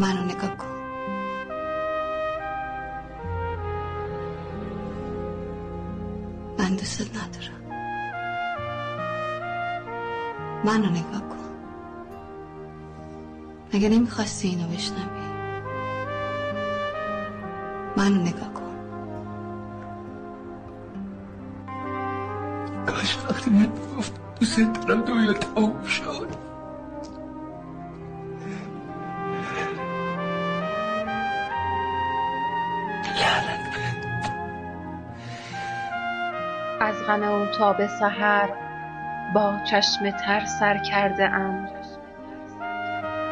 منو نگاه کن من دوست ندارم منو نگاه کن مگه نمی‌خواستی اینو بشنوی منو نگاه کن کاش وقتی من گفت دوست دارم دنیا تمام شد از غم او تا به سحر با چشم تر سر کرده ام.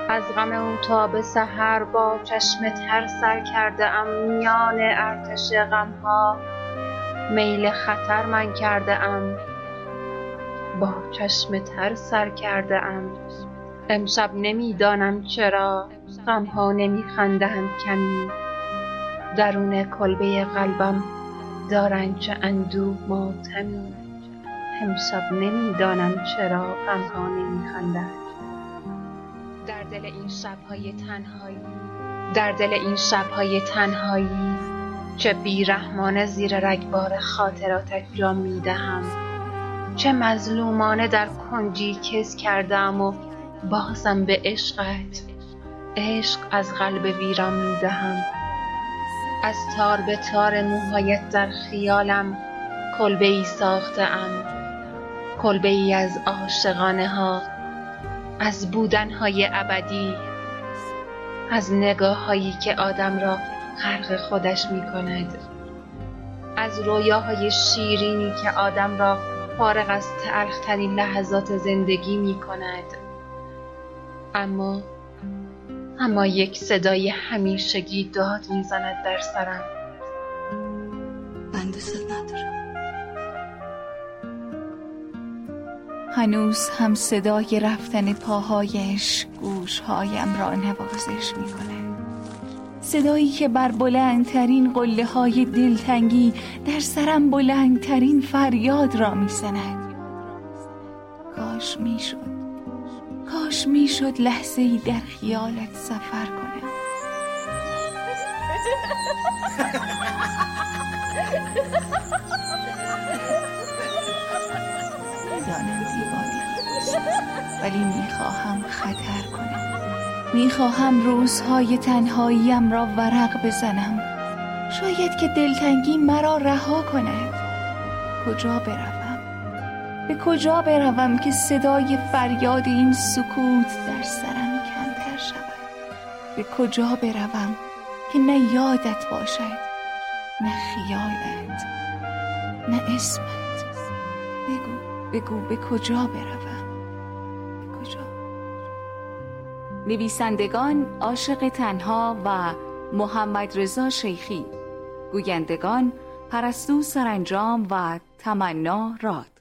از غم او تا به سحر با چشم تر سر کرده ام. میان ارتش غم ها میل خطر من کرده ام. با چشم تر سر کرده ام. امشب نمی‌دانم چرا غم ها نمی خندند کمی. درون کلبه قلبم دارند چه اندوه ماتمی امشب نمی‌دانم چرا غم ها نمی خندند در دل این شبهای تنهایی در دل این شبهای تنهایی چه بیرحمانه زیر رگبار خاطراتت جا می‌دهم. چه مظلومانه در کنجی کس کردم و بازم به عشقت عشق از قلب ویران می‌دهم. از تار به تار موهایت در خیالم کلبه ای ساخته ام کلبه ای از عاشقانه ها از بودن های ابدی از نگاه هایی که آدم را غرق خودش می کند از رویاهای شیرینی که آدم را فارغ از تلخترین لحظات زندگی می کند اما اما یک صدای همیشگی داد می‌زند در سرم. من دوست ندارم. هنوز هم صدای رفتن پاهایش گوشهایم را نوازش می کند صدایی که بر بلندترین قله های دلتنگی در سرم بلندترین فریاد را می زند کاش می شد کاش می شد لحظه ای در خیالت سفر کنم. می‌دانم دیوانه ولی می‌خواهم خطر کنم. می‌خواهم روزهای تنهاییم را ورق بزنم. شاید که دلتنگی مرا رها کند. کجا بروم به کجا بروم که صدای فریاد این سکوت در سرم کمتر شود؟ به کجا بروم که نه یادت باشد نه خیالت نه اسمت؟ بگو بگو به کجا بروم؟ به کجا؟ نویسندگان عاشق تنها و محمد رضا شیخی گویندگان پرستو سرانجام و تمنا راد.